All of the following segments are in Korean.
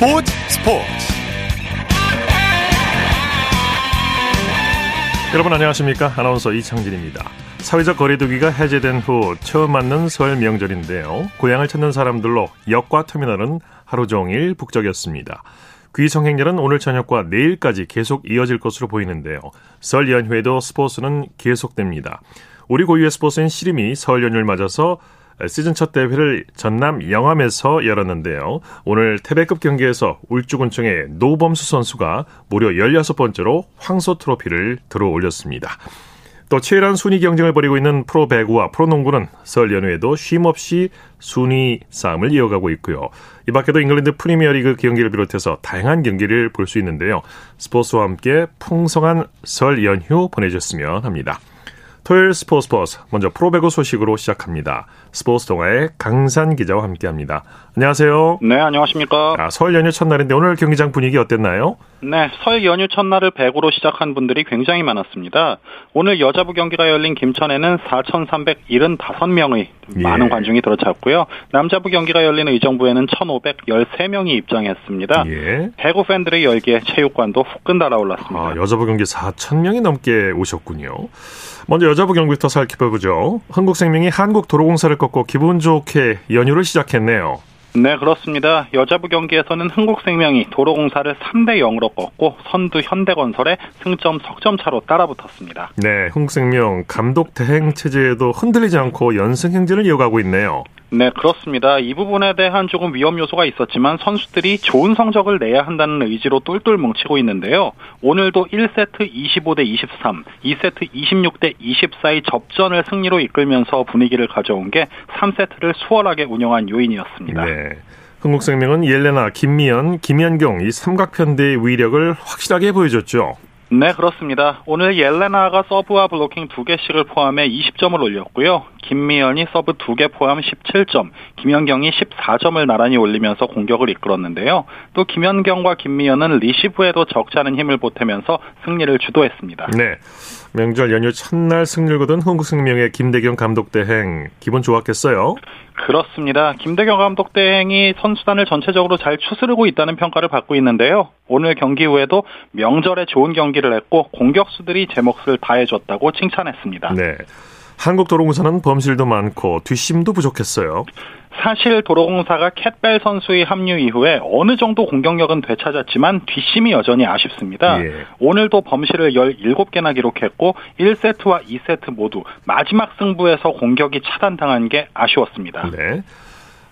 스포츠 스포츠. 여러분 안녕하십니까? 아나운서 이창진입니다. 사회적 거리두기가 해제된 후 처음 맞는 설 명절인데요. 고향을 찾는 사람들로 역과 터미널은 하루 종일 북적였습니다. 귀성행렬은 오늘 저녁과 내일까지 계속 이어질 것으로 보이는데요. 설 연휴에도 스포츠는 계속됩니다. 우리 고유의 스포츠인 씨름이 설 연휴를 맞아서 시즌 첫 대회를 전남 영암에서 열었는데요. 오늘 태백급 경기에서 울주군청의 노범수 선수가 무려 16번째로 황소 트로피를 들어 올렸습니다. 또 치열한 순위 경쟁을 벌이고 있는 프로 배구와 프로 농구는 설 연휴에도 쉼없이 순위 싸움을 이어가고 있고요. 이 밖에도 잉글랜드 프리미어리그 경기를 비롯해서 다양한 경기를 볼 수 있는데요. 스포츠와 함께 풍성한 설 연휴 보내셨으면 합니다. 토요일 스포츠 스포츠 먼저 프로배구 소식으로 시작합니다. 스포츠 동아의 강산 기자와 함께합니다. 안녕하세요. 네, 안녕하십니까. 아, 설 연휴 첫날인데 오늘 경기장 분위기 어땠나요? 네, 설 연휴 첫날을 배구로 시작한 분들이 굉장히 많았습니다. 오늘 여자부 경기가 열린 김천에는 4,375명의 예. 많은 관중이 들어찼고요. 남자부 경기가 열린 의정부에는 1,513명이 입장했습니다. 예. 배구 팬들의 열기에 체육관도 후끈 달아올랐습니다. 아, 여자부 경기 4,000명이 넘게 오셨군요. 먼저 여자부 경기부터 살펴보죠. 한국생명이 한국도로공사를 꺾고 기분 좋게 연휴를 시작했네요. 네, 그렇습니다. 여자부 경기에서는 흥국생명이 도로공사를 3대 0으로 꺾고 선두 현대건설에 승점 석점 차로 따라붙었습니다. 네, 흥국생명 감독 대행 체제에도 흔들리지 않고 연승 행진을 이어가고 있네요. 네, 그렇습니다. 이 부분에 대한 조금 위험 요소가 있었지만 선수들이 좋은 성적을 내야 한다는 의지로 똘똘 뭉치고 있는데요. 오늘도 1세트 25대 23, 2세트 26대 24의 접전을 승리로 이끌면서 분위기를 가져온 게 3세트를 수월하게 운영한 요인이었습니다. 네. 흥국생명은 옐레나, 김미연, 김연경 이 삼각편대의 위력을 확실하게 보여줬죠. 네, 그렇습니다. 오늘 옐레나가 서브와 블로킹 두 개씩을 포함해 20점을 올렸고요. 김미연이 서브 두개 포함 17점, 김연경이 14점을 나란히 올리면서 공격을 이끌었는데요. 또 김연경과 김미연은 리시브에도 적지 않은 힘을 보태면서 승리를 주도했습니다. 네. 명절 연휴 첫날 승리를 거둔 흥국생명의 김대경 감독 대행 기분 좋았겠어요? 그렇습니다. 김대경 감독 대행이 선수단을 전체적으로 잘 추스르고 있다는 평가를 받고 있는데요. 오늘 경기 후에도 명절에 좋은 경기를 했고 공격수들이 제 몫을 다해줬다고 칭찬했습니다. 네. 한국도로공사는 범실도 많고 뒷심도 부족했어요. 사실 도로공사가 캣벨 선수의 합류 이후에 어느 정도 공격력은 되찾았지만 뒷심이 여전히 아쉽습니다. 예. 오늘도 범실을 17개나 기록했고 1세트와 2세트 모두 마지막 승부에서 공격이 차단당한 게 아쉬웠습니다. 네.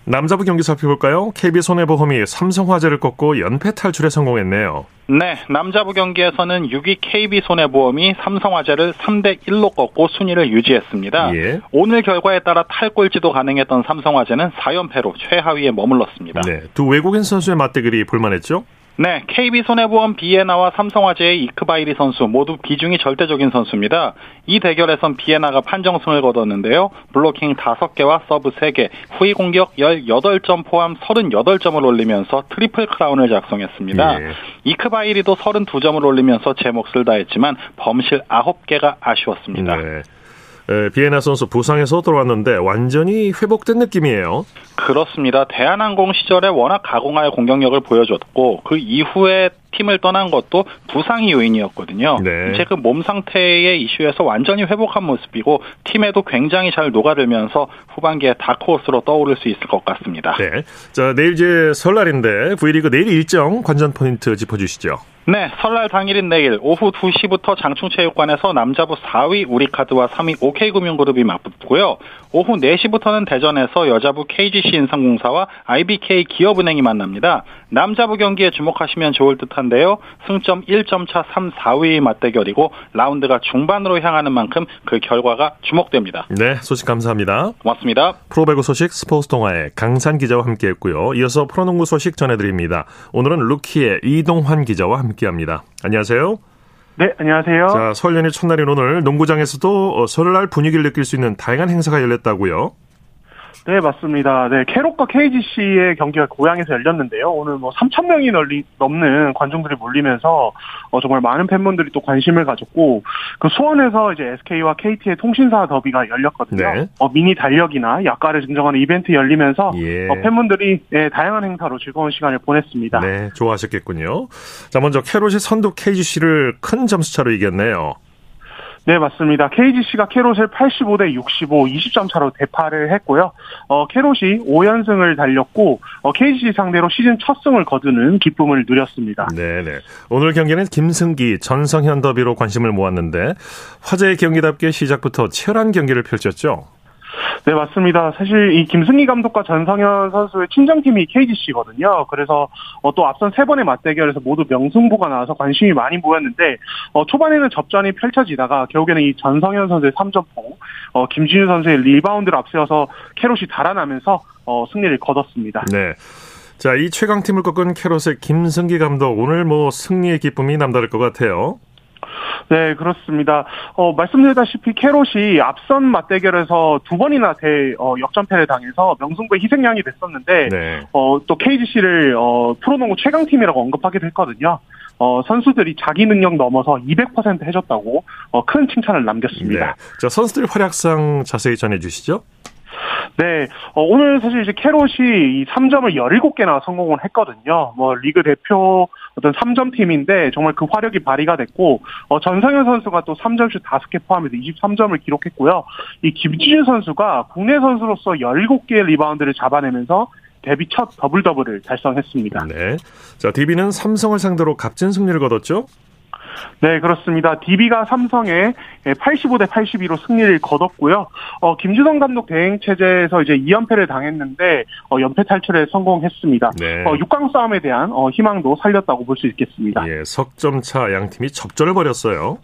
남자부 경기 살펴볼까요? KB손해보험이 삼성화재를 꺾고 연패 탈출에 성공했네요. 네, 남자부 경기에서는 6위 KB손해보험이 삼성화재를 3대 1로 꺾고 순위를 유지했습니다. 예. 오늘 결과에 따라 탈골지도 가능했던 삼성화재는 4연패로 최하위에 머물렀습니다. 네, 두 외국인 선수의 맞대결이 볼만했죠? 네, KB손해보험 비예나와 삼성화재의 이크바이리 선수 모두 비중이 절대적인 선수입니다. 이 대결에선 비예나가 판정승을 거뒀는데요. 블로킹 5개와 서브 3개, 후위 공격 18점 포함 38점을 올리면서 트리플 크라운을 작성했습니다. 예. 이크바이리도 32점을 올리면서 제 몫을 다했지만 범실 9개가 아쉬웠습니다. 네. 비예나 선수 부상에서 돌아왔는데 완전히 회복된 느낌이에요. 그렇습니다. 대한항공 시절에 워낙 가공할 공격력을 보여줬고 그 이후에 팀을 떠난 것도 부상이 요인이었거든요. 네. 이제 그 몸 상태의 이슈에서 완전히 회복한 모습이고 팀에도 굉장히 잘 녹아들면서 후반기에 다크호스로 떠오를 수 있을 것 같습니다. 네. 자, 내일 이제 설날인데 V리그 내일 일정 관전 포인트 짚어주시죠. 네, 설날 당일인 내일 오후 2시부터 장충체육관에서 남자부 4위 우리카드와 3위 OK금융그룹이 맞붙고요. 오후 4시부터는 대전에서 여자부 KGC 인상공사와 IBK 기업은행이 만납니다. 남자부 경기에 주목하시면 좋을 듯한데요. 승점 1점 차 3, 4위 맞대결이고 라운드가 중반으로 향하는 만큼 그 결과가 주목됩니다. 네, 소식 감사합니다. 고맙습니다. 프로배구 소식 스포츠 동아의 강산 기자와 함께했고요. 이어서 프로농구 소식 전해드립니다. 오늘은 루키의 이동환 기자와 함께 합니다. 안녕하세요. 네, 안녕하세요. 자, 설 연휴 첫날인 오늘 농구장에서도 어, 설날 분위기를 느낄 수 있는 다양한 행사가 열렸다고요. 네, 맞습니다. 네, 캐롯과 KGC의 경기가 고향에서 열렸는데요. 오늘 뭐 3천 명이 넘는 관중들이 몰리면서 어, 정말 많은 팬분들이 또 관심을 가졌고 그 수원에서 이제 SK와 KT의 통신사 더비가 열렸거든요. 네. 어, 미니 달력이나 약가를 증정하는 이벤트 열리면서 예. 어, 팬분들이 네, 다양한 행사로 즐거운 시간을 보냈습니다. 네, 좋아하셨겠군요. 자, 먼저 캐롯이 선두 KGC를 큰 점수차로 이겼네요. 네, 맞습니다. KGC가 캐롯을 85대 65, 20점 차로 대파를 했고요. 어, 캐롯이 5연승을 달렸고, 어, KGC 상대로 시즌 첫 승을 거두는 기쁨을 누렸습니다. 네 네. 오늘 경기는 김승기, 전성현 더비로 관심을 모았는데, 화제의 경기답게 시작부터 치열한 경기를 펼쳤죠. 네, 맞습니다. 사실 이 김승희 감독과 전성현 선수의 친정팀이 KGC거든요. 그래서 어, 또 앞선 세 번의 맞대결에서 모두 명승부가 나와서 관심이 많이 모였는데 어, 초반에는 접전이 펼쳐지다가 결국에는 이 전성현 선수의 3점포, 어, 김진유 선수의 리바운드를 앞세워서 캐롯이 달아나면서 어, 승리를 거뒀습니다. 네. 자, 이 최강팀을 꺾은 캐롯의 김승기 감독 오늘 뭐 승리의 기쁨이 남다를 것 같아요. 네, 그렇습니다. 어, 말씀드렸다시피 캐롯이 앞선 맞대결에서 두 번이나 대 어, 역전패를 당해서 명승부의 희생양이 됐었는데 네. 어, 또 KGC를 어, 프로농구 최강팀이라고 언급하기도 했거든요. 어, 선수들이 자기 능력 넘어서 200% 해줬다고 어, 큰 칭찬을 남겼습니다. 네. 자, 선수들 활약상 자세히 전해주시죠. 네, 어, 오늘 사실 이제 캐롯이 이 3점을 17개나 성공을 했거든요. 뭐 리그 대표 어떤 3점 팀인데 정말 그 화력이 발휘가 됐고 어, 전성현 선수가 또 3점슛 5개 포함해서 23점을 기록했고요. 이 김진유 선수가 국내 선수로서 17개의 리바운드를 잡아내면서 데뷔 첫 더블 더블을 달성했습니다. 네. 자, DB는 삼성을 상대로 값진 승리를 거뒀죠? 네, 그렇습니다. DB가 삼성에 85대 82로 승리를 거뒀고요. 어, 김주성 감독 대행 체제에서 이제 2연패를 당했는데 어, 연패 탈출에 성공했습니다. 네. 어, 6강 싸움에 대한 어, 희망도 살렸다고 볼 수 있겠습니다. 예, 석점 차 양 팀이 접전을 벌였어요.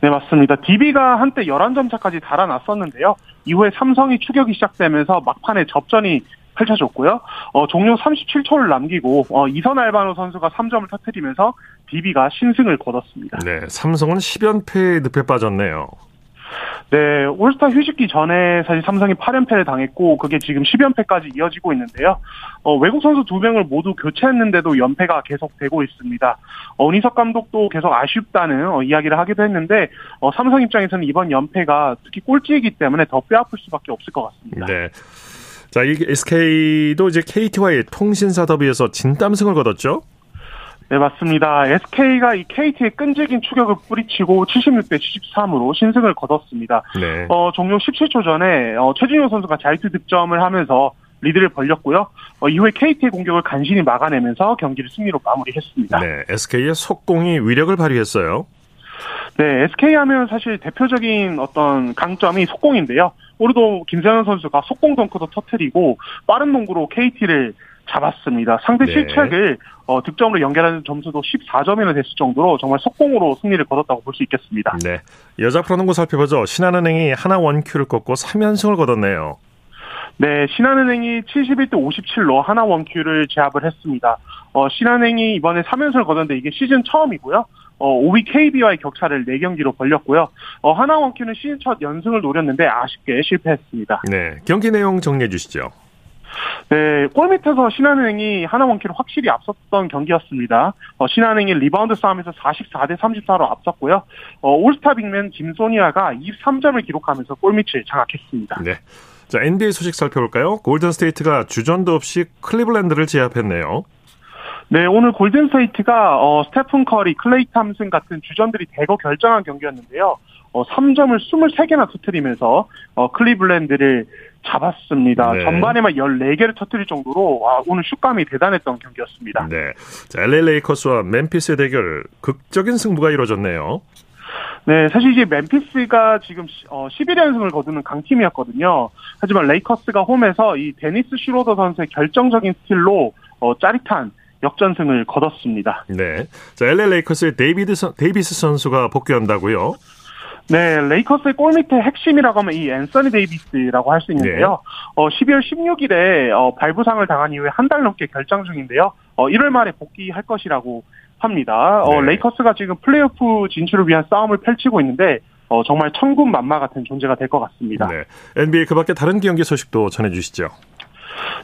네, 맞습니다. DB가 한때 11점 차까지 달아났었는데요. 이후에 삼성이 추격이 시작되면서 막판에 접전이 펼쳐졌고요. 어, 종료 37초를 남기고 어, 이선 알바노 선수가 3점을 터뜨리면서 DB가 신승을 거뒀습니다. 네, 삼성은 10연패 늪에 빠졌네요. 네, 올스타 휴식기 전에 사실 삼성이 8연패를 당했고 그게 지금 10연패까지 이어지고 있는데요. 어, 외국 선수 두 명을 모두 교체했는데도 연패가 계속되고 있습니다. 어, 은희석 감독도 계속 아쉽다는 어, 이야기를 하기도 했는데 어, 삼성 입장에서는 이번 연패가 특히 꼴찌이기 때문에 더 뼈아플 수밖에 없을 것 같습니다. 네. 자, 이 SK도 이제 KT와의 통신사 더비에서 진땀승을 거뒀죠? 네, 맞습니다. SK가 이 KT의 끈질긴 추격을 뿌리치고 76대 73으로 신승을 거뒀습니다. 네. 어, 종료 17초 전에 어, 최진호 선수가 자유투 득점을 하면서 리드를 벌렸고요. 어, 이후에 KT의 공격을 간신히 막아내면서 경기를 승리로 마무리했습니다. 네, SK의 속공이 위력을 발휘했어요. 네, SK 하면 사실 대표적인 어떤 강점이 속공인데요. 오늘도 김세현 선수가 속공 덩크도 터트리고 빠른 농구로 KT를 잡았습니다. 상대 네. 실책을 어, 득점으로 연결하는 점수도 14점이나 됐을 정도로 정말 속공으로 승리를 거뒀다고 볼 수 있겠습니다. 네. 여자 프로농구 살펴보죠. 신한은행이 하나 원큐를 꺾고 3연승을 거뒀네요. 네, 신한은행이 71대 57로 하나 원큐를 제압을 했습니다. 어, 신한은행이 이번에 3연승을 거뒀는데 이게 시즌 처음이고요. 어, 5위 KB와의 격차를 4경기로 벌렸고요. 어, 하나 원 큐는 시즌 첫 연승을 노렸는데 아쉽게 실패했습니다. 네, 경기 내용 정리해 주시죠. 네, 골밑에서 신한은행이 하나원큐를 확실히 앞섰던 경기였습니다. 어, 신한은행이 리바운드 싸움에서 44대 34로 앞섰고요. 어, 올스타 빅맨 김소니아가 23점을 기록하면서 골밑을 장악했습니다. 네. 자, NBA 소식 살펴볼까요? 골든 스테이트가 주전도 없이 클리블랜드를 제압했네요. 네, 오늘 골든스테이트가 어, 스테픈 커리, 클레이 탐슨 같은 주전들이 대거 결장한 경기였는데요. 어, 3점을 23개나 터트리면서 어, 클리블랜드를 잡았습니다. 네. 전반에만 14개를 터뜨릴 정도로 아, 오늘 슛감이 대단했던 경기였습니다. 네. 자, LA 레이커스와 멤피스의 대결 극적인 승부가 이루어졌네요. 네, 사실 이제 멤피스가 지금 어, 11연승을 거두는 강팀이었거든요. 하지만 레이커스가 홈에서 이 데니스 슈로더 선수의 결정적인 스틸로 어, 짜릿한 역전승을 거뒀습니다. 네. 자, LA 레이커스의 데이비드 선, 데이비스 선수가 복귀한다고요? 네, 레이커스의 골밑의 핵심이라고 하면 이 앤서니 데이비스라고 할 수 있는데요. 네. 어, 12월 16일에 어, 발부상을 당한 이후에 한 달 넘게 결장 중인데요. 어, 1월 말에 복귀할 것이라고 합니다. 어, 네. 레이커스가 지금 플레이오프 진출을 위한 싸움을 펼치고 있는데 어, 정말 천군만마 같은 존재가 될 것 같습니다. 네. NBA 그 밖에 다른 경기 소식도 전해주시죠.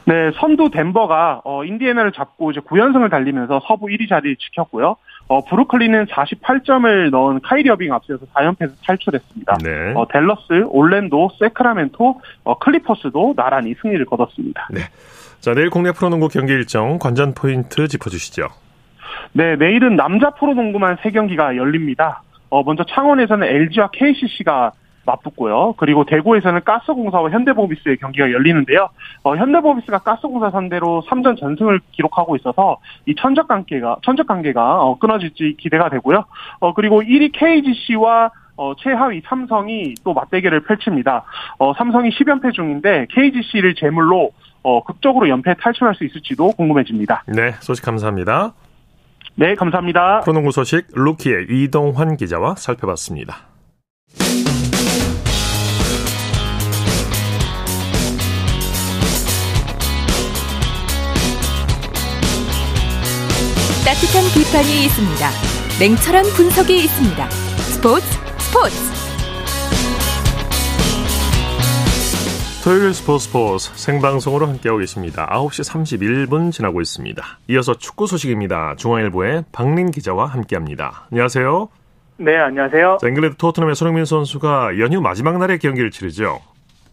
네, 선두 덴버가 어, 인디애나를 잡고 이제 9연승을 달리면서 서부 1위 자리를 지켰고요. 어, 브루클린은 48점을 넣은 카이리 어빙 앞세워서 4연패에서 탈출했습니다. 네. 어, 댈러스, 올랜도, 새크라멘토, 어, 클리퍼스도 나란히 승리를 거뒀습니다. 네. 자, 내일 국내 프로농구 경기 일정 관전 포인트 짚어주시죠. 네, 내일은 남자 프로농구만 3경기가 열립니다. 어, 먼저 창원에서는 LG와 KCC가 맞붙고요. 그리고 대구에서는 가스공사와 현대모비스의 경기가 열리는데요. 어, 현대모비스가 가스공사 상대로 3전 전승을 기록하고 있어서 이 천적 관계가 천적 관계가 어, 끊어질지 기대가 되고요. 어, 그리고 1위 KGC와 어, 최하위 삼성이 또 맞대결을 펼칩니다. 어, 삼성이 10연패 중인데 KGC를 제물로 어, 극적으로 연패 탈출할 수 있을지도 궁금해집니다. 네, 소식 감사합니다. 네, 감사합니다. 프로농구 소식 루키의 이동환 기자와 살펴봤습니다. 따뜻한 비판이 있습니다. 냉철한 분석이 있습니다. 스포츠 스포츠 토요일 스포츠 스포츠 생방송으로 함께하고 계십니다. 9시 31분 지나고 있습니다. 이어서 축구 소식입니다. 중앙일보의 박린 기자와 함께합니다. 안녕하세요. 네, 안녕하세요. 자, 잉글랜드 토트넘의 손흥민 선수가 연휴 마지막 날에 경기를 치르죠.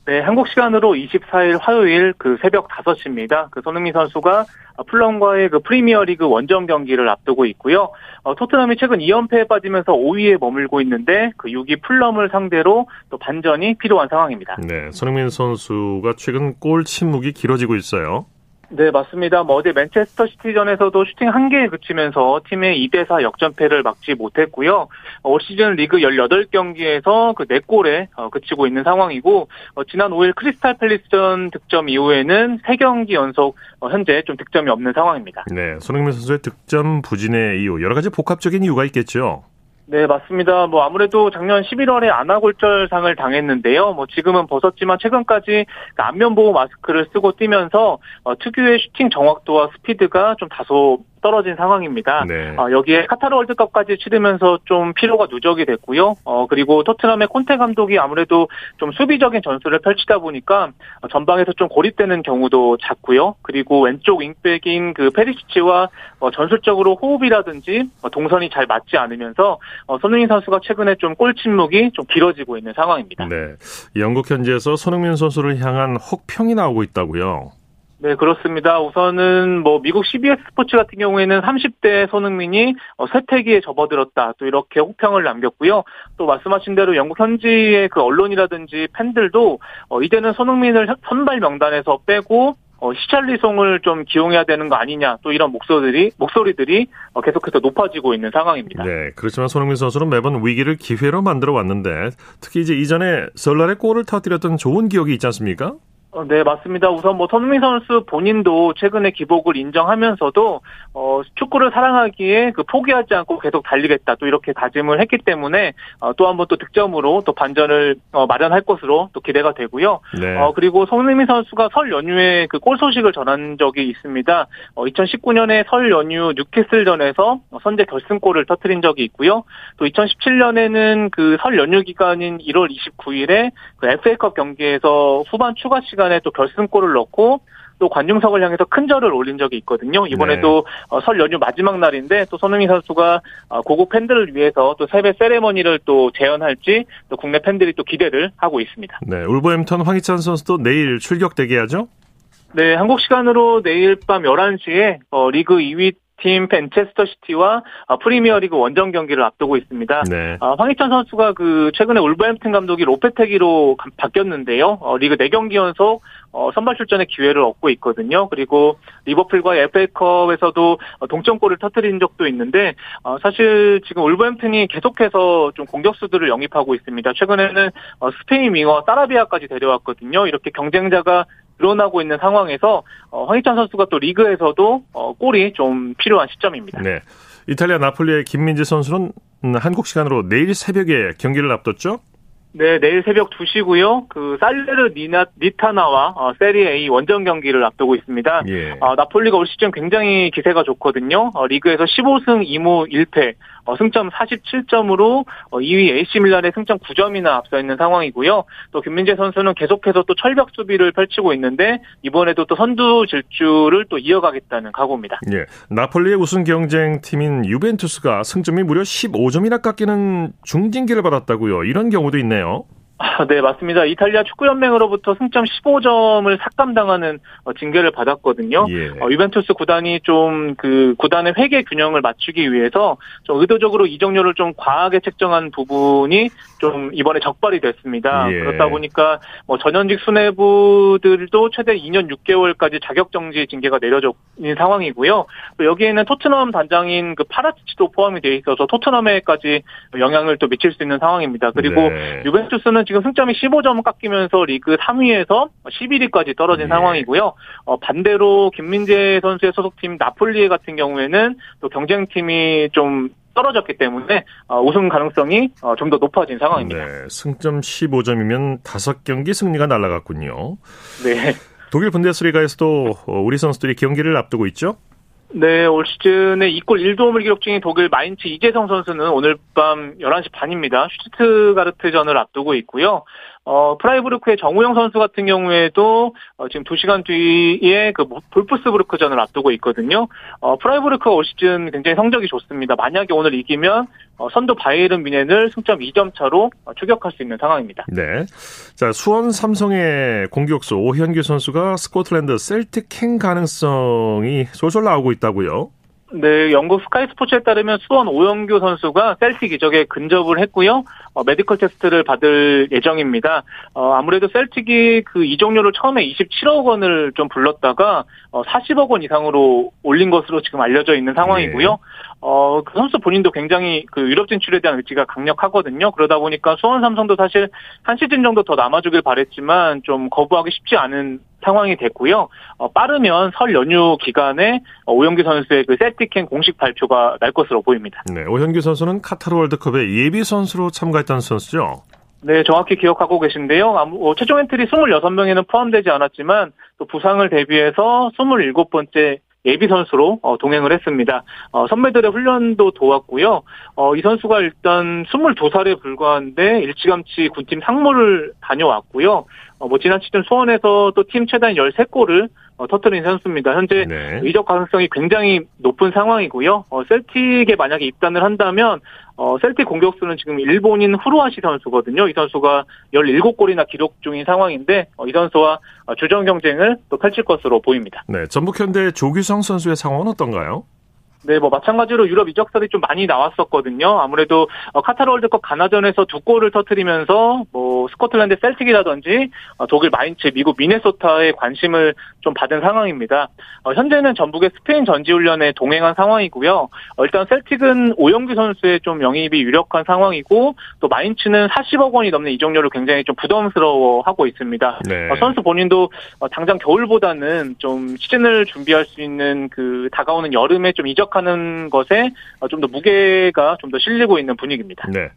네, 한국 시간으로 24일 화요일 그 새벽 5시입니다. 그 손흥민 선수가 풀럼과의 그 프리미어리그 원정 경기를 앞두고 있고요. 어, 토트넘이 최근 2연패에 빠지면서 5위에 머물고 있는데 그 6위 풀럼을 상대로 또 반전이 필요한 상황입니다. 네, 손흥민 선수가 최근 골 침묵이 길어지고 있어요. 네, 맞습니다. 뭐 어제 맨체스터 시티전에서도 슈팅 한 개에 그치면서 팀의 2대 4 역전패를 막지 못했고요. 올 시즌 리그 18경기에서 그 4골에 어, 그치고 있는 상황이고 어, 지난 5일 크리스탈 팰리스전 득점 이후에는 3경기 연속 어, 현재 좀 득점이 없는 상황입니다. 네, 손흥민 선수의 득점 부진의 이유 여러 가지 복합적인 이유가 있겠죠. 네, 맞습니다. 뭐 아무래도 작년 11월에 안아골절상을 당했는데요. 뭐 지금은 벗었지만 최근까지 안면 보호 마스크를 쓰고 뛰면서 어, 특유의 슈팅 정확도와 스피드가 좀 다소 떨어진 상황입니다. 네. 어, 여기에 카타르 월드컵까지 치르면서 좀 피로가 누적이 됐고요. 어, 그리고 토트넘의 콘테 감독이 아무래도 좀 수비적인 전술을 펼치다 보니까 어, 전방에서 좀 고립되는 경우도 잦고요. 그리고 왼쪽 윙백인 그 페리시치와 어, 전술적으로 호흡이라든지 어, 동선이 잘 맞지 않으면서 어, 손흥민 선수가 최근에 좀 골 침묵이 좀 길어지고 있는 상황입니다. 네, 영국 현지에서 손흥민 선수를 향한 혹평이 나오고 있다고요. 네, 그렇습니다. 우선은 뭐 미국 CBS 스포츠 같은 경우에는 30대 손흥민이 어, 쇠퇴기에 접어들었다. 또 이렇게 혹평을 남겼고요. 또 말씀하신 대로 영국 현지의 그 언론이라든지 팬들도 어, 이제는 손흥민을 선발 명단에서 빼고 어, 시찰리송을 좀 기용해야 되는 거 아니냐. 또 이런 목소리들이 목소리들이 어, 계속해서 높아지고 있는 상황입니다. 네, 그렇지만 손흥민 선수는 매번 위기를 기회로 만들어 왔는데 특히 이제 이전에 설날에 골을 터뜨렸던 좋은 기억이 있지 않습니까? 어, 네, 맞습니다. 우선 뭐 손흥민 선수 본인도 최근에 기복을 인정하면서도 어, 축구를 사랑하기에 그 포기하지 않고 계속 달리겠다 또 이렇게 다짐을 했기 때문에 어, 또 한 번 또 득점으로 또 반전을 어, 마련할 것으로 또 기대가 되고요. 네. 어, 그리고 손흥민 선수가 설 연휴에 그 골 소식을 전한 적이 있습니다. 어, 2019년에 설 연휴 뉴캐슬전에서 선제 결승골을 터뜨린 적이 있고요. 또 2017년에는 그 설 연휴 기간인 1월 29일에 그 FA컵 경기에서 후반 추가 시간 에 또 결승골을 넣고 또 관중석을 향해서 큰 절을 올린 적이 있거든요. 이번에도 어, 설 연휴 마지막 날인데 또 손흥민 선수가 어, 고국 팬들을 위해서 또 세배 세레머니를 또 재현할지 또 국내 팬들이 또 기대를 하고 있습니다. 네, 울버햄턴 황희찬 선수도 내일 출격 대기하죠? 네, 한국 시간으로 내일 밤 11시에 어, 리그 2위 팀 벤체스터 시티와 어, 프리미어리그 원정 경기를 앞두고 있습니다. 네. 어, 황희찬 선수가 그 최근에 울버햄튼 감독이 로페테기로 가- 바뀌었는데요. 어, 리그 4경기 연속 어, 선발 출전의 기회를 얻고 있거든요. 그리고 리버풀과 FA컵에서도 어, 동점골을 터뜨린 적도 있는데 어, 사실 지금 울버햄튼이 계속해서 좀 공격수들을 영입하고 있습니다. 최근에는 어, 스페인 윙어 사라비아까지 데려왔거든요. 이렇게 경쟁자가 늘어나고 있는 상황에서 어, 황희찬 선수가 또 리그에서도 어, 골이 좀 필요한 시점입니다. 네. 이탈리아 나폴리의 김민재 선수는 음, 한국 시간으로 내일 새벽에 경기를 앞뒀죠? 네, 내일 새벽 2시고요. 그 살레르 니나, 니타나와 어, 세리 A 원정 경기를 앞두고 있습니다. 예. 어, 나폴리가 올 시즌 굉장히 기세가 좋거든요. 어, 리그에서 15승 2무 1패. 어, 승점 47점으로 2위 AC 밀란의 승점 9점이나 앞서 있는 상황이고요. 또 김민재 선수는 계속해서 또 철벽 수비를 펼치고 있는데 이번에도 또 선두 질주를 또 이어가겠다는 각오입니다. 예. 나폴리의 우승 경쟁 팀인 유벤투스가 승점이 무려 15점이나 깎이는 중징계를 받았다고요. 이런 경우도 있네요. 아, 네, 맞습니다. 이탈리아 축구연맹으로부터 승점 15점을 삭감당하는 어, 징계를 받았거든요. 예. 어, 유벤투스 구단이 좀 그 구단의 회계 균형을 맞추기 위해서 좀 의도적으로 이적료를 좀 과하게 책정한 부분이 좀 이번에 적발이 됐습니다. 예. 그렇다 보니까 뭐 전현직 수뇌부들도 최대 2년 6개월까지 자격정지 징계가 내려져 있는 상황이고요. 또 여기에는 토트넘 단장인 그 파라티치도 포함이 되어 있어서 토트넘에까지 영향을 또 미칠 수 있는 상황입니다. 그리고 네. 유벤투스는 지금 승점이 15점 깎이면서 리그 3위에서 11위까지 떨어진 예. 상황이고요. 어, 반대로 김민재 선수의 소속팀 나폴리 같은 경우에는 또 경쟁팀이 좀 떨어졌기 때문에 어, 우승 가능성이 어, 좀더 높아진 상황입니다. 네, 승점 15점이면 5경기 승리가 날아갔군요. 네. 독일 분데스리가에서도 어, 우리 선수들이 경기를 앞두고 있죠? 네, 올 시즌에 2골 1도움을 기록 중인 독일 마인츠 이재성 선수는 오늘 밤 11시 반입니다. 슈트가르트전을 앞두고 있고요. 어, 프라이브르크의 정우영 선수 같은 경우에도 어, 지금 2시간 뒤에 그 볼프스부르크전을 앞두고 있거든요. 어, 프라이브르크가 올 시즌 굉장히 성적이 좋습니다. 만약에 오늘 이기면 어, 선두 바이에른 뮌헨을 승점 2점 차로 어, 추격할 수 있는 상황입니다. 네. 자, 수원 삼성의 공격수 오현규 선수가 스코틀랜드 셀틱 행 가능성이 솔솔 나오고 있다고요? 네, 영국 스카이 스포츠에 따르면 수원 오현규 선수가 셀틱 이적에 근접을 했고요. 어, 메디컬 테스트를 받을 예정입니다. 어, 아무래도 셀틱이 그 이적료를 처음에 27억 원을 좀 불렀다가 어, 40억 원 이상으로 올린 것으로 지금 알려져 있는 상황이고요. 네. 어, 그 선수 본인도 굉장히 그 유럽 진출에 대한 의지가 강력하거든요. 그러다 보니까 수원 삼성도 사실 한 시즌 정도 더 남아주길 바랬지만 좀 거부하기 쉽지 않은 상황이 됐고요. 어, 빠르면 설 연휴 기간에 오현규 선수의 그 셀틱행 공식 발표가 날 것으로 보입니다. 네, 오현규 선수는 카타르 월드컵에 예비 선수로 참가했던 선수죠. 네, 정확히 기억하고 계신데요. 어, 최종 엔트리 26명에는 포함되지 않았지만 또 부상을 대비해서 27번째 예비 선수로 어, 동행을 했습니다. 어, 선배들의 훈련도 도왔고요. 어, 이 선수가 일단 22살에 불과한데 일찌감치 군팀 상무를 다녀왔고요. 어, 뭐 지난 시즌 수원에서 또 팀 최단 13골을 어, 터트린 선수입니다. 현재 네. 이적 가능성이 굉장히 높은 상황이고요. 어, 셀틱에 만약에 입단을 한다면 어, 셀틱 공격수는 지금 일본인 후루아시 선수거든요. 이 선수가 17골이나 기록 중인 상황인데 어, 이 선수와 어, 주전 경쟁을 또 펼칠 것으로 보입니다. 네, 전북 현대 조규성 선수의 상황은 어떤가요? 네, 뭐 마찬가지로 유럽 이적설이 좀 많이 나왔었거든요. 아무래도 어, 카타르 월드컵 가나전에서 두 골을 터트리면서 뭐 스코틀랜드 셀틱이라든지 어, 독일 마인츠, 미국 미네소타에 관심을 좀 받은 상황입니다. 어, 현재는 전북의 스페인 전지훈련에 동행한 상황이고요. 일단 셀틱은 오영규 선수의 좀 영입이 유력한 상황이고 또 마인츠는 40억 원이 넘는 이적료를 굉장히 좀 부담스러워하고 있습니다. 네. 선수 본인도 당장 겨울보다는 좀 시즌을 준비할 수 있는 그 다가오는 여름에 좀 이적 해석하는 것에 좀 더 무게가 좀 더 실리고 있는 분위기입니다. 네.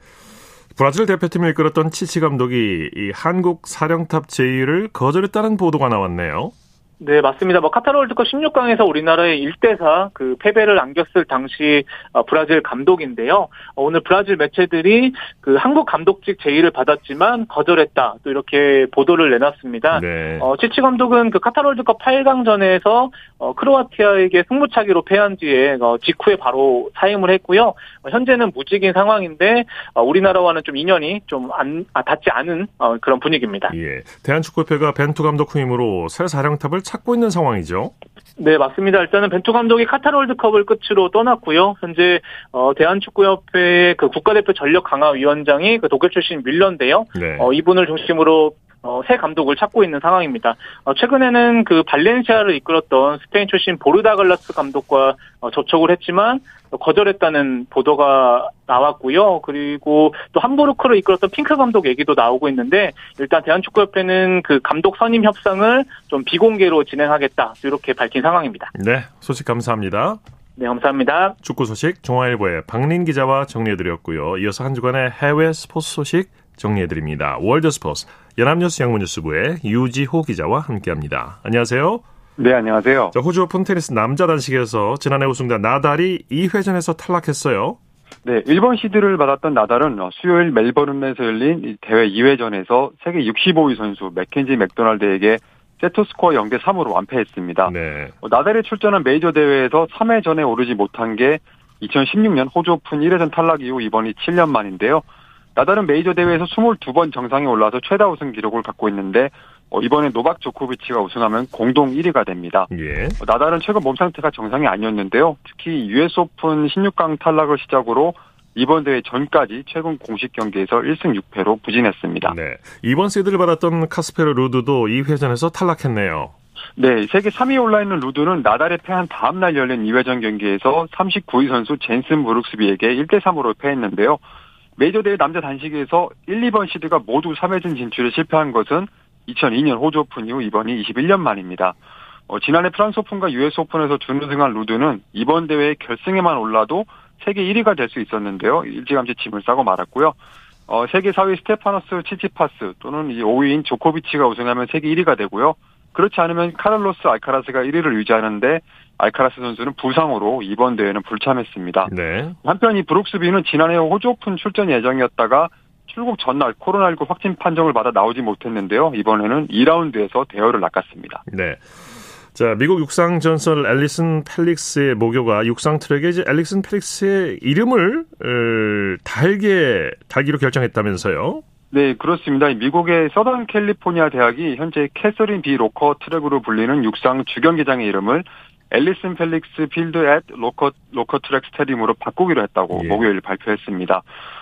브라질 대표팀을 이끌었던 치치 감독이 이 한국 사령탑 제의를 거절했다는 보도가 나왔네요. 네, 맞습니다. 뭐 카타르 월드컵 16강에서 우리나라의 1대4 그 패배를 안겼을 당시 어, 브라질 감독인데요. 어, 오늘 브라질 매체들이 그 한국 감독직 제의를 받았지만 거절했다. 또 이렇게 보도를 내놨습니다. 네. 어, 치치 감독은 그 카타르 월드컵 8강전에서 어, 크로아티아에게 승부차기로 패한 뒤에 어, 직후에 바로 사임을 했고요. 어, 현재는 무직인 상황인데 어, 우리나라와는 좀 인연이 좀 안, 아, 닿지 않은 어, 그런 분위기입니다. 예. 대한축구협회가 벤투 감독 후임으로 새 사령탑을 찾고 있는 상황이죠. 네, 맞습니다. 일단은 벤투 감독이 카타르 월드컵을 끝으로 떠났고요. 현재 어, 대한축구협회의 그 국가대표 전력 강화 위원장이 그 독일 출신 밀런데요. 네. 어, 이분을 중심으로 어, 새 감독을 찾고 있는 상황입니다. 어, 최근에는 그 발렌시아를 이끌었던 스페인 출신 보르다글라스 감독과 어, 접촉을 했지만 거절했다는 보도가 나왔고요. 그리고 또 함부르크를 이끌었던 핑크 감독 얘기도 나오고 있는데 일단 대한축구협회는 그 감독 선임 협상을 좀 비공개로 진행하겠다 이렇게 밝힌 상황입니다. 네, 소식 감사합니다. 네, 감사합니다. 축구 소식 중앙일보의 박린 기자와 정리해드렸고요. 이어서 한 주간의 해외 스포츠 소식 정리해드립니다. 월드 스포츠 연합뉴스 영문뉴스부의 유지호 기자와 함께합니다. 안녕하세요. 네, 안녕하세요. 자, 호주 오픈 테니스 남자 단식에서 지난해 우승자 나달이 2회전에서 탈락했어요. 네, 1번 시드를 받았던 나달은 수요일 멜버른에서 열린 대회 2회전에서 세계 65위 선수 맥켄지 맥도날드에게 세트 스코어 0대 3으로 완패했습니다. 네. 어, 나달이 출전한 메이저 대회에서 3회전에 오르지 못한 게 2016년 호주 오픈 1회전 탈락 이후 이번이 7년 만인데요. 나달은 메이저 대회에서 22번 정상에 올라서 최다 우승 기록을 갖고 있는데 어, 이번에 노박 조코비치가 우승하면 공동 1위가 됩니다. 예. 어, 나달은 최근 몸 상태가 정상이 아니었는데요. 특히 US 오픈 16강 탈락을 시작으로 이번 대회 전까지 최근 공식 경기에서 1승 6패로 부진했습니다. 네. 2번 시드를 받았던 카스페르 루드도 2회전에서 탈락했네요. 네, 세계 3위에 올라있는 루드는 나달에 패한 다음 날 열린 2회전 경기에서 39위 선수 젠슨 브룩스비에게 1대 3으로 패했는데요. 메이저 대회 남자 단식에서 1, 2번 시드가 모두 3회전 진출에 실패한 것은 2002년 호주 오픈 이후 이번이 21년 만입니다. 어, 지난해 프랑스 오픈과 US 오픈에서 준우승한 루드는 이번 대회 결승에만 올라도 세계 1위가 될 수 있었는데요. 일찌감치 짐을 싸고 말았고요. 어, 세계 4위 스테파노스 치치파스 또는 이 5위인 조코비치가 우승하면 세계 1위가 되고요. 그렇지 않으면 카를로스 알카라스가 1위를 유지하는데 알카라스 선수는 부상으로 이번 대회는 불참했습니다. 네. 한편 이 브룩스비는 지난해 호주 오픈 출전 예정이었다가 출국 전날 코로나19 확진 판정을 받아 나오지 못했는데요. 이번에는 2라운드에서 대어를 낚았습니다. 네. 자, 미국 육상 전설 앨리슨 펠릭스의 모교가 육상 트랙에 이제 앨리슨 펠릭스의 이름을 어, 달게 달기로 결정했다면서요? 네, 그렇습니다. 미국의 서던 캘리포니아 대학이 현재 캐서린 비 로커 트랙으로 불리는 육상 주경기장의 이름을 앨리슨 펠릭스 필드 앳 로커, 로커 트랙 스타디움으로 바꾸기로 했다고 예. 목요일 발표했습니다.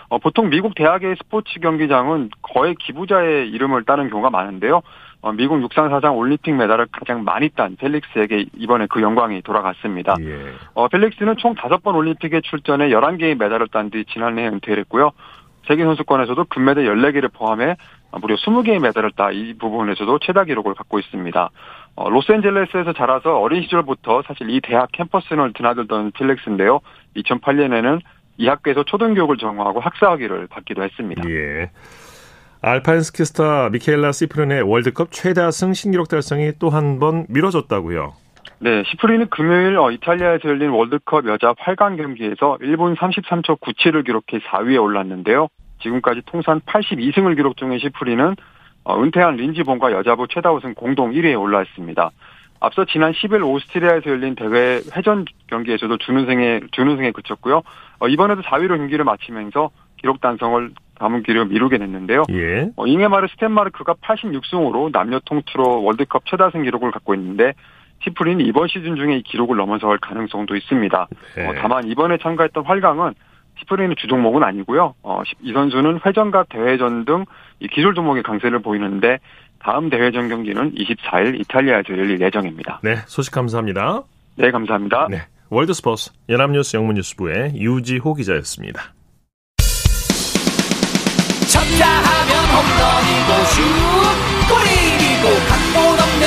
어, 보통 미국 대학의 스포츠 경기장은 거의 기부자의 이름을 따는 경우가 많은데요. 어, 미국 육상 사상 올림픽 메달을 가장 많이 딴 펠릭스에게 이번에 그 영광이 돌아갔습니다. 예. 어, 펠릭스는 총 5번 올림픽에 출전해 11개의 메달을 딴 뒤 지난해 은퇴를 했고요. 세계선수권에서도 금메달 14개를 포함해 무려 20개의 메달을 따 이 부문에서도 최다 기록을 갖고 있습니다. 어, 로스앤젤레스에서 자라서 어린 시절부터 사실 이 대학 캠퍼스를 드나들던 펠릭스인데요. 2008년에는 이 학교에서 초등교육을 전공하고 학사학위를 받기도 했습니다. 예. 알파인 스키 스타 미케일라 시프린의 월드컵 최다승 신기록 달성이 또 한 번 미뤄졌다고요. 네, 시프린은 금요일 어, 이탈리아에서 열린 월드컵 여자 활강 경기에서 1분 33초 97을 기록해 4위에 올랐는데요. 지금까지 통산 82승을 기록 중인 시프리는 어, 은퇴한 린지본과 여자부 최다 우승 공동 1위에 올라있습니다. 앞서 지난 10일 오스트리아에서 열린 대회 회전 경기에서도 준우승에 준우승에 그쳤고요. 어, 이번에도 4위로 경기를 마치면서 기록 단성을 담은 길을 미루게 됐는데요. 예. 어, 잉에마르 스탠마르크가 86승으로 남녀 통틀어 월드컵 최다승 기록을 갖고 있는데 시프리는 이번 시즌 중에 이 기록을 넘어설 가능성도 있습니다. 네. 어, 다만 이번에 참가했던 활강은 시프리는 주종목은 아니고요. 어, 이 선수는 회전과 대회전 등이 기술 종목의 강세를 보이는데 다음 대회전 경기는 24일 이탈리아에서 열릴 예정입니다. 네, 소식 감사합니다. 네, 감사합니다. 네. 월드스포츠 연합뉴스 영문뉴스부의 유지호 기자였습니다. 쳤다 하면 홈런이고 슛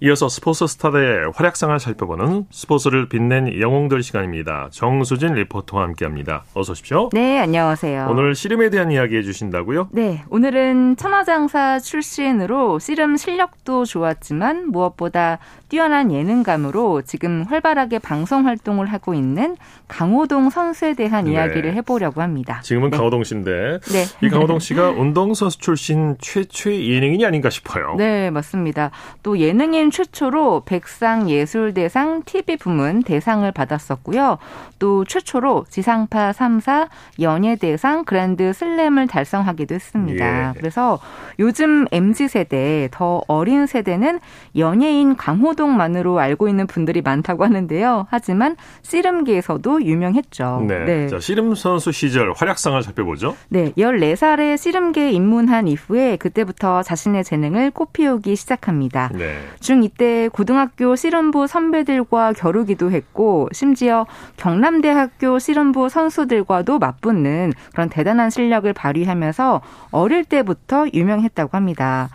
이어서 스포츠 스타들의 활약상을 살펴보는 스포츠를 빛낸 영웅들 시간입니다. 정수진 리포터와 함께합니다. 어서 오십시오. 네, 안녕하세요. 오늘 씨름에 대한 이야기 해주신다고요? 네, 오늘은 천하장사 출신으로 씨름 실력도 좋았지만 무엇보다 뛰어난 예능감으로 지금 활발하게 방송 활동을 하고 있는 강호동 선수에 대한 네. 이야기를 해보려고 합니다. 지금은 네. 강호동 씨인데 네. 이 강호동 씨가 운동선수 출신 최초의 예능인이 아닌가 싶어요. 네, 맞습니다. 또 예능인 최초로 백상 예술대상 TV 부문 대상을 받았었고요. 또 최초로 지상파 3사 연예대상 그랜드 슬램을 달성하기도 했습니다. 예. 그래서 요즘 MZ세대, 더 어린 세대는 연예인 강호동만으로 알고 있는 분들이 많다고 하는데요. 하지만 씨름계에서도 유명했죠. 네. 자, 씨름 선수 시절 활약상을 살펴보죠. 네, 14살에 씨름계에 입문한 이후에 그때부터 자신의 재능을 꽃피우기 시작합니다. 네. 그중 이때 고등학교 씨름부 선배들과 겨루기도 했고 심지어 경남대학교 씨름부 선수들과도 맞붙는 그런 대단한 실력을 발휘하면서 어릴 때부터 유명했다고 합니다.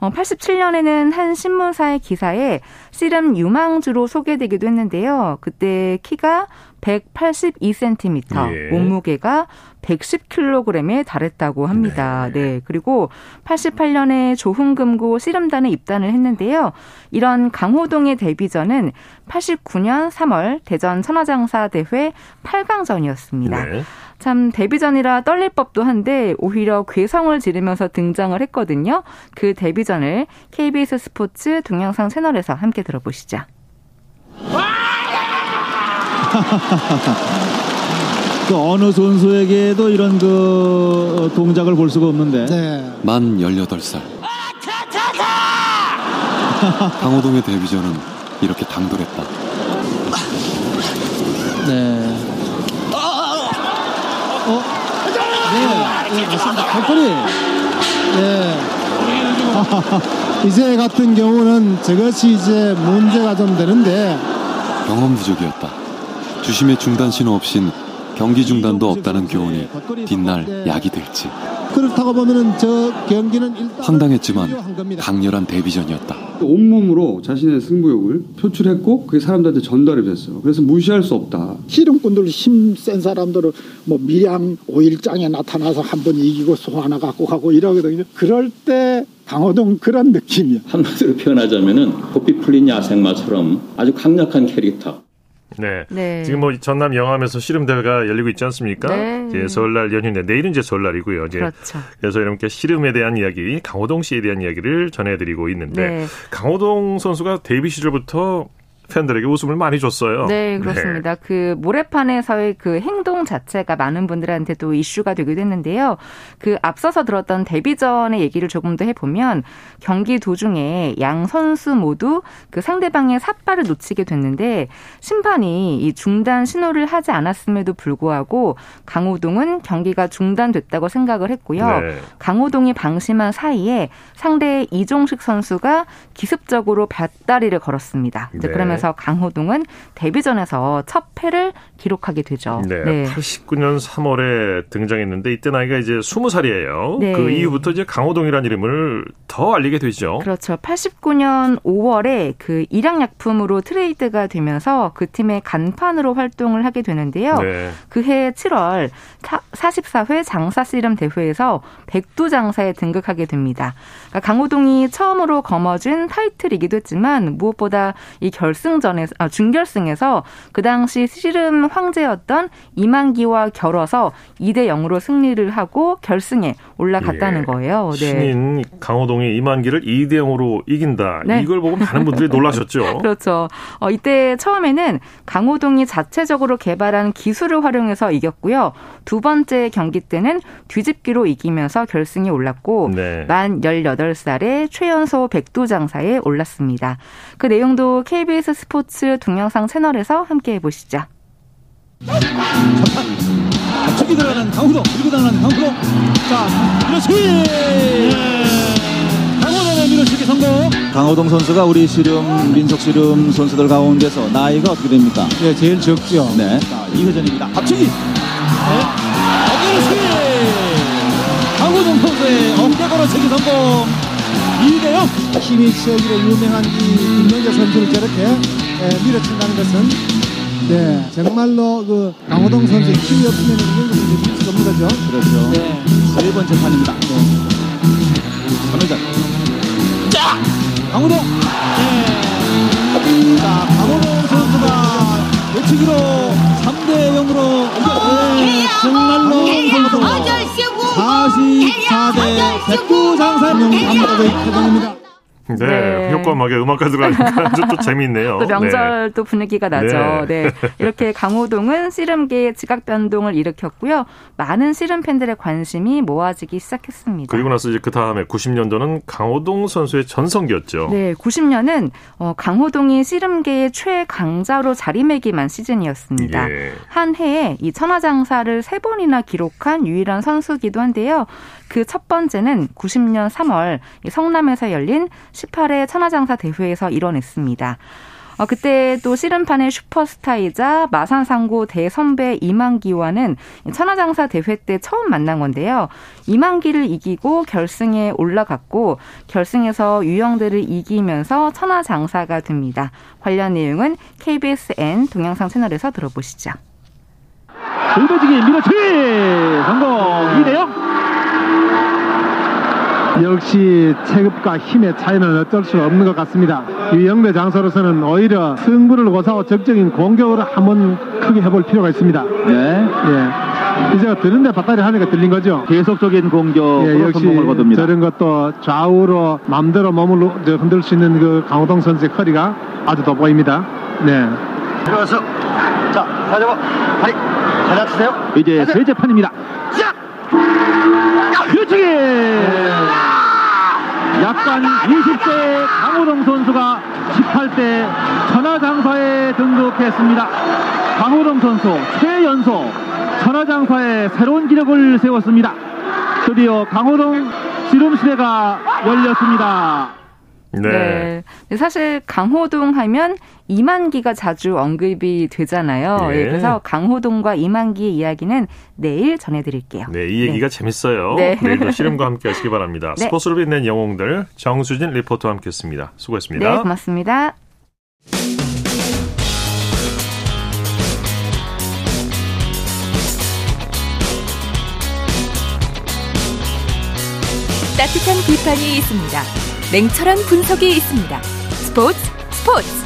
87년에는 어, 한 신문사의 기사에 씨름 유망주로 소개되기도 했는데요. 그때 키가 182cm, 예. 몸무게가 110kg에 달했다고 합니다. 네. 네. 그리고 88년에 조흥금고 씨름단에 입단을 했는데요. 이런 강호동의 데뷔전은 89년 3월 대전 천하장사 대회 8강전이었습니다. 네. 참 데뷔전이라 떨릴 법도 한데 오히려 괴성을 지르면서 등장을 했거든요. 그 데뷔전을 KBS 스포츠 동영상 채널에서 함께 들어보시죠. 그 어느 선수에게도 이런 그 동작을 볼 수가 없는데. 네. 만 18살. 강호동의 데뷔전은 이렇게 당돌했다. 네. 어? 네, 네 맞습니다. 발걸이. 네. 이제 같은 경우는 저것이 이제 문제가 좀 되는데 경험 부족이었다. 주심의 중단 신호 없인 경기 중단도 없다는 교훈이 뒷날 약이 될지. 그렇다고 보면은 저 경기는 황당했지만 강렬한 데뷔전이었다. 온몸으로 자신의 승부욕을 표출했고 그게 사람들한테 전달이 됐어요. 그래서 무시할 수 없다. 씨름꾼들 힘센 사람들은 뭐 밀양 5일장에 나타나서 한 번 이기고 소 하나 갖고 가고 이러거든요. 그럴 때 강호동 그런 느낌이야. 한마디로 표현하자면은 고삐 풀린 야생마처럼 아주 강력한 캐릭터. 네. 네. 지금 뭐 전남 영암에서 씨름 대회가 열리고 있지 않습니까? 네. 이제 설날 연휴인데 내일은 이제 설날이고요. 이제 그렇죠. 그래서 여러분께 씨름에 대한 이야기, 강호동 씨에 대한 이야기를 전해드리고 있는데 네. 강호동 선수가 데뷔 시절부터 팬들에게 웃음을 많이 줬어요. 네, 그렇습니다. 네. 그 모래판에서의 그 행동 자체가 많은 분들한테도 이슈가 되기도 했는데요. 그 앞서서 들었던 데뷔 전의 얘기를 조금 더 해보면 경기 도중에 양 선수 모두 그 상대방의 삿발을 놓치게 됐는데 심판이 이 중단 신호를 하지 않았음에도 불구하고 강호동은 경기가 중단됐다고 생각을 했고요. 네. 강호동이 방심한 사이에 상대 이종식 선수가 기습적으로 밧다리를 걸었습니다. 네. 그러면 서 그래서 강호동은 데뷔전에서 첫 패를 기록하게 되죠. 네. 네. 89년 3월에 등장했는데 이때 나이가 이제 20살이에요. 네. 그 이후부터 이제 강호동이라는 이름을 더 알리게 되죠. 그렇죠. 89년 5월에 그 일양약품으로 트레이드가 되면서 그 팀의 간판으로 활동을 하게 되는데요. 네. 그해 7월 44회 장사 씨름 대회에서 백두 장사에 등극하게 됩니다. 그러니까 강호동이 처음으로 거머쥔 타이틀이기도 했지만 무엇보다 이 결승 결승전에서 아, 준결승에서 그 당시 씨름 황제였던 이만기와 겨뤄서 2대 0으로 승리를 하고 결승에 올라갔다는 예. 거예요. 네. 신인 강호동이 이만기를 2대 0으로 이긴다. 네. 이걸 보고 많은 분들이 놀라셨죠. 그렇죠. 어, 이때 처음에는 강호동이 자체적으로 개발한 기술을 활용해서 이겼고요. 두 번째 경기 때는 뒤집기로 이기면서 결승에 올랐고 네. 만 18살에 최연소 백두장사에 올랐습니다. 그 내용도 KBS 스포츠 동영상 채널에서 함께 해보시죠. 초기 들어가는 강호동 밀고 들어가는 강호동. 자 밀어치기! 강호동의 밀어치기 성공 강호동 선수가 우리 씨름 민속 씨름 선수들 가운데서 나이가 어떻게 됩니까? 네 제일 적죠. 네. 자, 2회전입니다. 합치기! 네. 강호동 선수의 어깨 걸어치기 성공 2대0 힘이 세기로 유명한 이 김명재 선수를 저렇게 밀어친다는 것은 네, 정말로 그 강호동 선수의 힘이 없으면 이런 것을 이길 수가 없는 거죠. 그렇죠. 네. 세 번째 판입니다. 네. 선회전. 자! 강호동! 네. 자, 강호동 선수가 외치기로 3대 0으로 네, 정말로 선수 44대 109 장사명 감독의 회장입니다. 네, 네. 효과음악에 음악가 들어가니까 또 재미있네요. 또 명절 네. 또 분위기가 나죠. 네. 네. 이렇게 강호동은 씨름계의 지각 변동을 일으켰고요. 많은 씨름 팬들의 관심이 모아지기 시작했습니다. 그리고 나서 이제 그 다음에 90년도는 강호동 선수의 전성기였죠. 네, 90년은 어, 강호동이 씨름계의 최강자로 자리매김한 시즌이었습니다. 예. 한 해에 이 천하장사를 세 번이나 기록한 유일한 선수기도 한데요. 그 첫 번째는 90년 3월 성남에서 열린 18회 천하장사 대회에서 이뤄냈습니다. 어, 그때 또 씨름판의 슈퍼스타이자 마산상고 대선배 이만기와는 천하장사 대회 때 처음 만난 건데요. 이만기를 이기고 결승에 올라갔고 결승에서 유영대를 이기면서 천하장사가 됩니다. 관련 내용은 KBSN 동영상 채널에서 들어보시죠. 돌배지기 밀어치기 성공 이대영 역시 체급과 힘의 차이는 어쩔 수 없는 것 같습니다. 유영배 장사로서는 오히려 승부를 고사하고 적극적인 공격으로 한번 크게 해볼 필요가 있습니다. 네. 예. 이제 들은데 밭다리 하니까 들린 거죠. 계속적인 공격으로 예, 역시 성공을 거둡니다. 저런 것도 좌우로 마음대로 몸을 흔들 수 있는 그 강호동 선수의 커리가 아주 돋보입니다. 네. 들어가서 자 가져봐 다리 가자 주세요 이제 세 재판입니다 자밀 어치기 약간 20세 강호동 선수가 18대 천하장사에 등극했습니다. 강호동 선수 최연소 천하장사에 새로운 기록을 세웠습니다. 드디어 강호동 씨름시대가 열렸습니다 네. 네. 사실 강호동 하면 이만기가 자주 언급이 되잖아요. 네. 네. 그래서 강호동과 이만기의 이야기는 내일 전해드릴게요. 네, 이 얘기가 네. 재밌어요. 네. 내일도 씨름과 함께 하시기 바랍니다. 네. 스포츠로 빛낸 영웅들 정수진 리포터와 함께했습니다. 수고했습니다. 네, 고맙습니다. 따뜻한 비판이 있습니다. 냉철한 분석이 있습니다. 스포츠 스포츠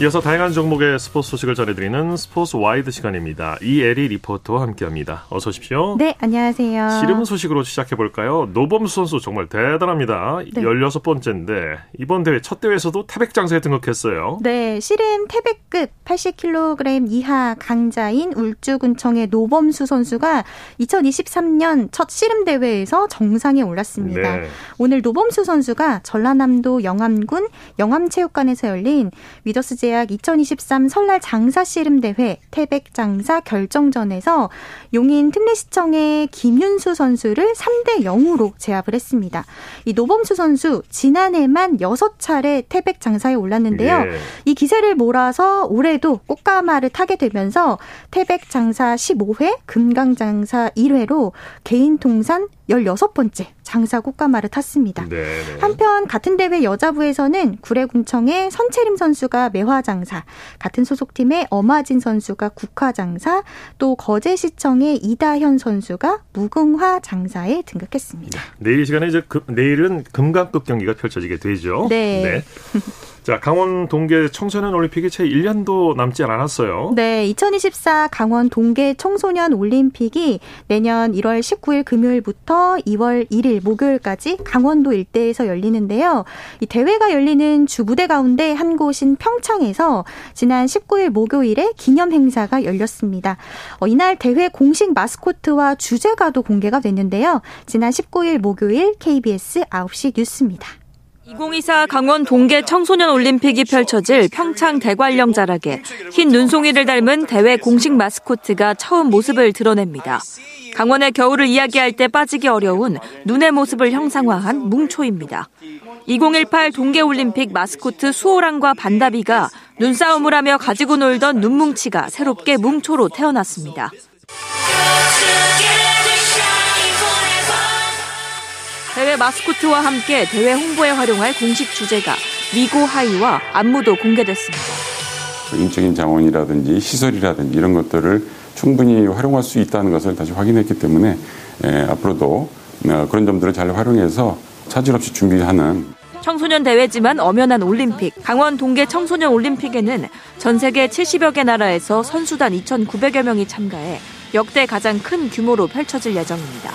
이어서 다양한 종목의 스포츠 소식을 전해드리는 스포츠 와이드 시간입니다. 이에리 리포터와 함께합니다. 어서 오십시오. 네, 안녕하세요. 씨름 소식으로 시작해볼까요? 노범수 선수 정말 대단합니다. 네. 16번째인데 이번 대회 첫 대회에서도 태백 장사에 등극했어요. 네, 씨름 태백급 80kg 이하 강자인 울주군청의 노범수 선수가 2023년 첫 씨름 대회에서 정상에 올랐습니다. 네. 오늘 노범수 선수가 전라남도 영암군 영암체육관에서 열린 위더스 제 약2023 설날 장사 씨름 대회 태백 장사 결정전에서 용인 특례시청의 김윤수 선수를 3대 0으로 제압을 했습니다. 이 노범수 선수 지난해만 6차례 태백 장사에 올랐는데요. 예. 이 기세를 몰아서 올해도 꽃가마를 타게 되면서 태백 장사 15회, 금강 장사 1회로 개인 통산 16번째 장사 꽃가마를 탔습니다. 네, 한편 같은 대회 여자부에서는 구례군청의 선채림 선수가 매화장사, 같은 소속팀의 엄하진 선수가 국화장사, 또 거제시청의 이다현 선수가 무궁화 장사에 등극했습니다. 내일 시간에 이제 금- 내일은 금강급 경기가 펼쳐지게 되죠. 네. 자, 강원 동계 청소년 올림픽이 채 1년도 남지 않았어요. 네, 2024 강원 동계 청소년 올림픽이 내년 1월 19일 금요일부터 2월 1일 목요일까지 강원도 일대에서 열리는데요. 이 대회가 열리는 주부대 가운데 한 곳인 평창에서 지난 19일 목요일에 기념 행사가 열렸습니다. 어, 이날 대회 공식 마스코트와 주제가도 공개가 됐는데요. 지난 19일 목요일 KBS 9시 뉴스입니다. 2024 강원 동계 청소년 올림픽이 펼쳐질 평창 대관령 자락에 흰 눈송이를 닮은 대회 공식 마스코트가 처음 모습을 드러냅니다. 강원의 겨울을 이야기할 때 빠지기 어려운 눈의 모습을 형상화한 뭉초입니다. 2018 동계올림픽 마스코트 수호랑과 반다비가 눈싸움을 하며 가지고 놀던 눈뭉치가 새롭게 뭉초로 태어났습니다. 대회 마스코트와 함께 대회 홍보에 활용할 공식 주제가 미고 하이와 안무도 공개됐습니다. 인적인 자원이라든지 시설이라든지 이런 것들을 충분히 활용할 수 있다는 것을 다시 확인했기 때문에 에, 앞으로도 어, 그런 점들을 잘 활용해서 차질 없이 준비하는 청소년 대회지만 엄연한 올림픽, 강원 동계 청소년 올림픽에는 전 세계 70여 개 나라에서 선수단 2,900여 명이 참가해 역대 가장 큰 규모로 펼쳐질 예정입니다.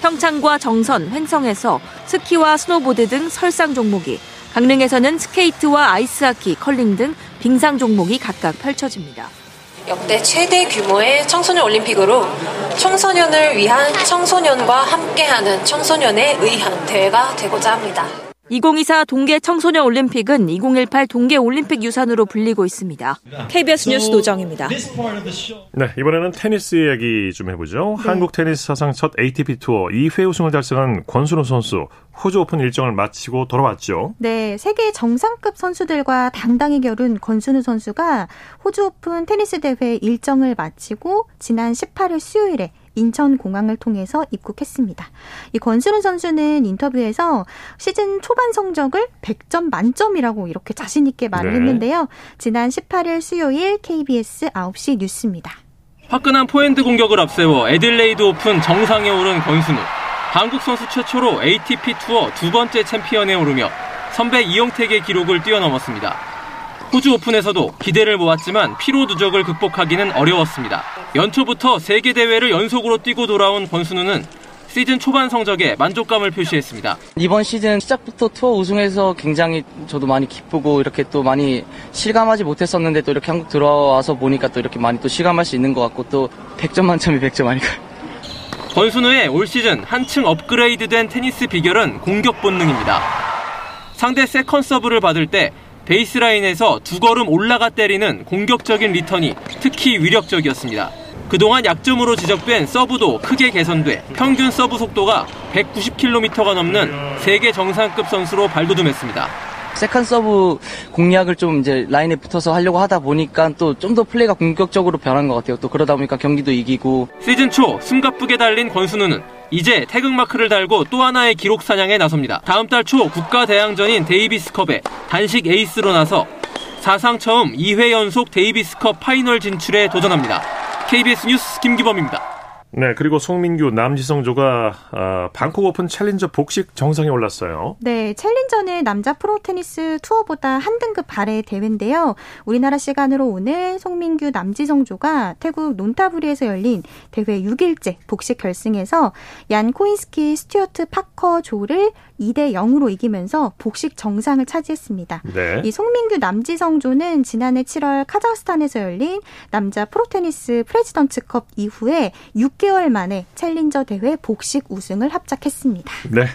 평창과 정선, 횡성에서 스키와 스노보드 등 설상 종목이, 강릉에서는 스케이트와 아이스하키, 컬링 등 빙상 종목이 각각 펼쳐집니다. 역대 최대 규모의 청소년 올림픽으로 청소년을 위한 청소년과 함께하는 청소년에 의한 대회가 되고자 합니다. 2024 동계 청소년 올림픽은 2018 동계 올림픽 유산으로 불리고 있습니다. KBS 뉴스 노정입니다. 네, 이번에는 테니스 이야기 좀 해보죠. 네. 한국 테니스 사상 첫 ATP 투어 2회 우승을 달성한 권순우 선수 호주 오픈 일정을 마치고 돌아왔죠. 네, 세계 정상급 선수들과 당당히 겨룬 권순우 선수가 호주 오픈 테니스 대회 일정을 마치고 지난 18일 수요일에 인천공항을 통해서 입국했습니다. 이 권순우 선수는 인터뷰에서 시즌 초반 성적을 100점 만점이라고 이렇게 자신있게 말을 네. 했는데요. 지난 18일 수요일 KBS 9시 뉴스입니다. 화끈한 포핸드 공격을 앞세워 애들레이드 오픈 정상에 오른 권순우. 한국 선수 최초로 ATP 투어 두 번째 챔피언에 오르며 선배 이영택의 기록을 뛰어넘었습니다. 호주 오픈에서도 기대를 모았지만 피로 누적을 극복하기는 어려웠습니다. 연초부터 세계 대회를 연속으로 뛰고 돌아온 권순우는 시즌 초반 성적에 만족감을 표시했습니다. 이번 시즌 시작부터 투어 우승해서 굉장히 저도 많이 기쁘고 이렇게 또 많이 실감하지 못했었는데 또 이렇게 한국 들어와서 보니까 또 이렇게 많이 또 실감할 수 있는 것 같고 또 100점 만점이 100점 아닐까요? 권순우의 올 시즌 한층 업그레이드된 테니스 비결은 공격 본능입니다. 상대 second 서브를 받을 때 베이스라인에서 두 걸음 올라가 때리는 공격적인 리턴이 특히 위력적이었습니다. 그동안 약점으로 지적된 서브도 크게 개선돼 평균 서브 속도가 190km가 넘는 세계 정상급 선수로 발돋움했습니다. second 서브 공략을 좀 이제 라인에 붙어서 하려고 하다 보니까 또 좀 더 플레이가 공격적으로 변한 것 같아요. 또 그러다 보니까 경기도 이기고 시즌 초 숨가쁘게 달린 권순우는 이제 태극마크를 달고 또 하나의 기록 사냥에 나섭니다. 다음 달 초 국가 대항전인 데이비스컵에 단식 에이스로 나서 사상 처음 2회 연속 데이비스컵 파이널 진출에 도전합니다. KBS 뉴스 김기범입니다. 네, 그리고 송민규, 남지성조가 어, 방콕 오픈 챌린저 복식 정상에 올랐어요. 네, 챌린저는 남자 프로 테니스 투어보다 한 등급 아래 대회인데요. 우리나라 시간으로 오늘 송민규, 남지성조가 태국 논타부리에서 열린 대회 6일째 복식 결승에서 얀 코인스키, 스튜어트 파커 조를 2대 0으로 이기면서 복식 정상을 차지했습니다. 네. 이 송민규 남지성조는 지난해 7월 카자흐스탄에서 열린 남자 프로 테니스 프레지던트컵 이후에 6개 월 만에 챌린저 대회 복식 우승을 합작했습니다. 네.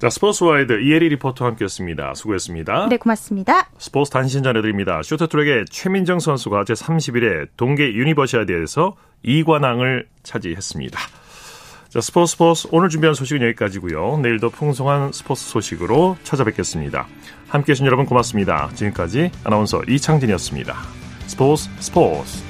자, 스포츠와이드 이혜리 리포터와 함께했습니다. 수고했습니다. 네, 고맙습니다. 스포츠 단신 전해드립니다. 쇼트트랙의 최민정 선수가 제31회 동계 유니버시아드에서 2관왕을 차지했습니다. 자, 스포츠 스포츠 오늘 준비한 소식은 여기까지고요. 내일도 풍성한 스포츠 소식으로 찾아뵙겠습니다. 함께해 주신 여러분 고맙습니다. 지금까지 아나운서 이창진이었습니다. 스포츠 스포츠